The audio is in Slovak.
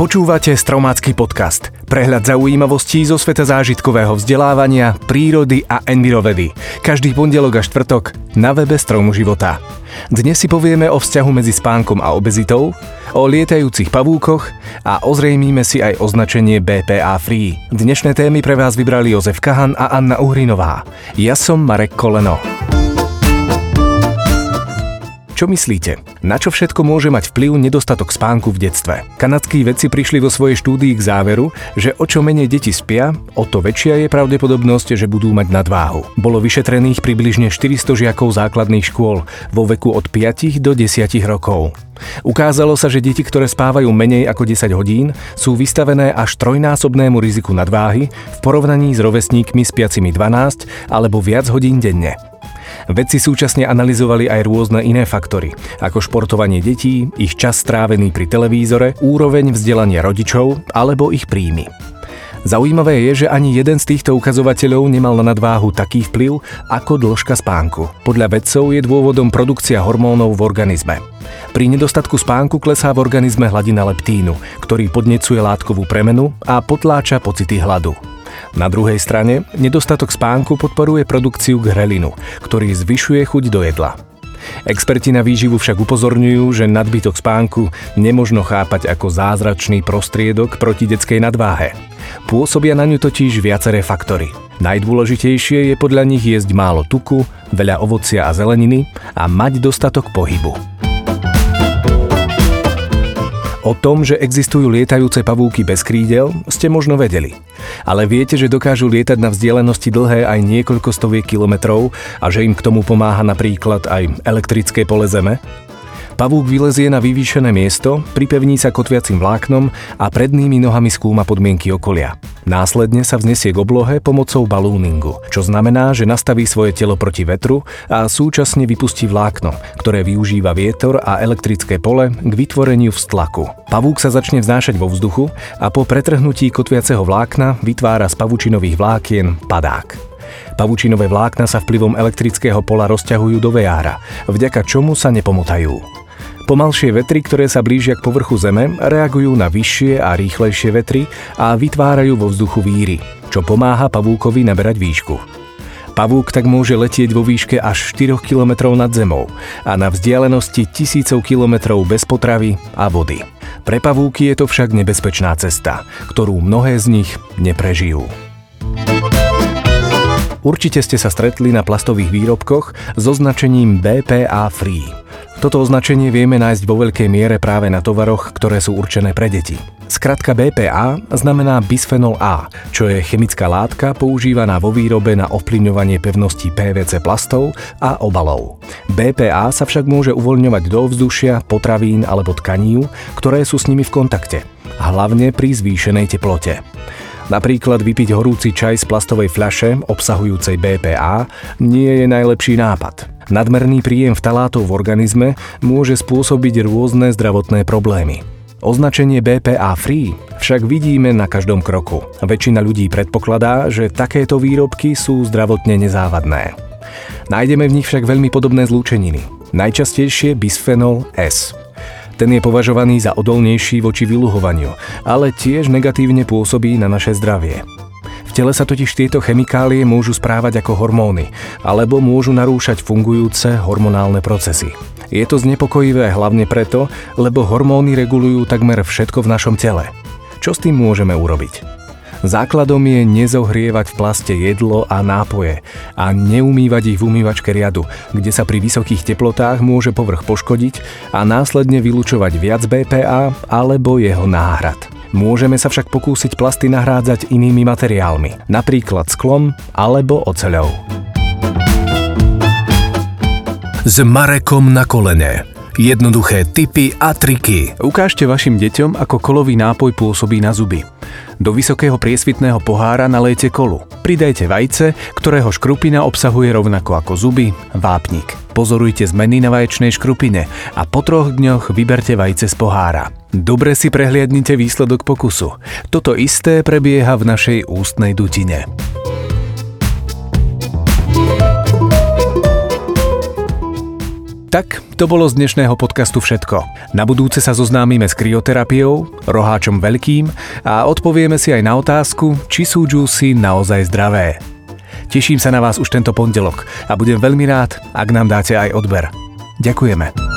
Počúvate Stromácky podcast. Prehľad zaujímavostí zo sveta zážitkového vzdelávania, prírody a envirovedy. Každý pondelok a štvrtok na webe Stromu života. Dnes si povieme o vzťahu medzi spánkom a obezitou, o lietajúcich pavúkoch a ozrejmíme si aj označenie BPA Free. Dnešné témy pre vás vybrali Jozef Kahan a Anna Uhrinová. Ja som Marek Koleno. Čo myslíte? Na čo všetko môže mať vplyv nedostatok spánku v detstve? Kanadskí vedci prišli vo svojej štúdii k záveru, že o čo menej deti spia, o to väčšia je pravdepodobnosť, že budú mať nadváhu. Bolo vyšetrených približne 400 žiakov základných škôl vo veku od 5 do 10 rokov. Ukázalo sa, že deti, ktoré spávajú menej ako 10 hodín, sú vystavené až trojnásobnému riziku nadváhy v porovnaní s rovesníkmi spiacimi 12 alebo viac hodín denne. Vedci súčasne analyzovali aj rôzne iné faktory, ako športovanie detí, ich čas strávený pri televízore, úroveň vzdelania rodičov alebo ich príjmy. Zaujímavé je, že ani jeden z týchto ukazovateľov nemal na nadváhu taký vplyv ako dĺžka spánku. Podľa vedcov je dôvodom produkcia hormónov v organizme. Pri nedostatku spánku klesá v organizme hladina leptínu, ktorý podnecuje látkovú premenu a potláča pocity hladu. Na druhej strane, nedostatok spánku podporuje produkciu grelinu, ktorý zvyšuje chuť do jedla. Experti na výživu však upozorňujú, že nadbytok spánku nemožno chápať ako zázračný prostriedok proti detskej nadváhe. Pôsobia na ňu totiž viaceré faktory. Najdôležitejšie je podľa nich jesť málo tuku, veľa ovocia a zeleniny a mať dostatok pohybu. O tom, že existujú lietajúce pavúky bez krídel, ste možno vedeli. Ale viete, že dokážu lietať na vzdialenosti dlhé aj niekoľko stoviek kilometrov a že im k tomu pomáha napríklad aj elektrické pole Zeme? Pavúk vylezie na vyvýšené miesto, pripevní sa kotviacim vláknom a prednými nohami skúma podmienky okolia. Následne sa vznesie k oblohe pomocou balúningu, čo znamená, že nastaví svoje telo proti vetru a súčasne vypustí vlákno, ktoré využíva vietor a elektrické pole k vytvoreniu vztlaku. Pavúk sa začne vznášať vo vzduchu a po pretrhnutí kotviaceho vlákna vytvára z pavučinových vlákien padák. Pavučinové vlákna sa vplyvom elektrického pola rozťahujú do vejára, vďaka čomu sa nepomotajú. Pomalšie vetry, ktoré sa blížia k povrchu Zeme, reagujú na vyššie a rýchlejšie vetry a vytvárajú vo vzduchu víry, čo pomáha pavúkovi naberať výšku. Pavúk tak môže letieť vo výške až 4 km nad zemou a na vzdialenosti tisícov kilometrov bez potravy a vody. Pre pavúky je to však nebezpečná cesta, ktorú mnohé z nich neprežijú. Určite ste sa stretli na plastových výrobkoch s označením BPA Free. Toto označenie vieme nájsť vo veľkej miere práve na tovaroch, ktoré sú určené pre deti. Skratka BPA znamená bisphenol A, čo je chemická látka používaná vo výrobe na ovplyvňovanie pevnosti PVC plastov a obalov. BPA sa však môže uvoľňovať do ovzdušia, potravín alebo tkaní, ktoré sú s nimi v kontakte, hlavne pri zvýšenej teplote. Napríklad vypiť horúci čaj z plastovej fľaše obsahujúcej BPA nie je najlepší nápad. Nadmerný príjem vtalátov v organizme môže spôsobiť rôzne zdravotné problémy. Označenie BPA Free však vidíme na každom kroku. Väčšina ľudí predpokladá, že takéto výrobky sú zdravotne nezávadné. Nájdeme v nich však veľmi podobné zlúčeniny. Najčastejšie bisphenol S. Ten je považovaný za odolnejší voči vyluhovaniu, ale tiež negatívne pôsobí na naše zdravie. V tele sa totiž tieto chemikálie môžu správať ako hormóny, alebo môžu narúšať fungujúce hormonálne procesy. Je to znepokojivé hlavne preto, lebo hormóny regulujú takmer všetko v našom tele. Čo s tým môžeme urobiť? Základom je nezohrievať v plaste jedlo a nápoje a neumývať ich v umývačke riadu, kde sa pri vysokých teplotách môže povrch poškodiť a následne vylúčovať viac BPA alebo jeho náhrad. Môžeme sa však pokúsiť plasty nahrádzať inými materiálmi, napríklad sklom alebo oceľou. S Marekom na kolene. Jednoduché tipy a triky. Ukážte vašim deťom, ako kolový nápoj pôsobí na zuby. Do vysokého priesvitného pohára nalejte kolu. Pridajte vajce, ktorého škrupina obsahuje rovnako ako zuby, vápnik. Pozorujte zmeny na vaječnej škrupine a po troch dňoch vyberte vajce z pohára. Dobre si prehliadnite výsledok pokusu. Toto isté prebieha v našej ústnej dutine. Tak, to bolo z dnešného podcastu všetko. Na budúce sa zoznámime s kryoterapiou, roháčom veľkým a odpovieme si aj na otázku, či sú džúsy naozaj zdravé. Teším sa na vás už tento pondelok a budem veľmi rád, ak nám dáte aj odber. Ďakujeme.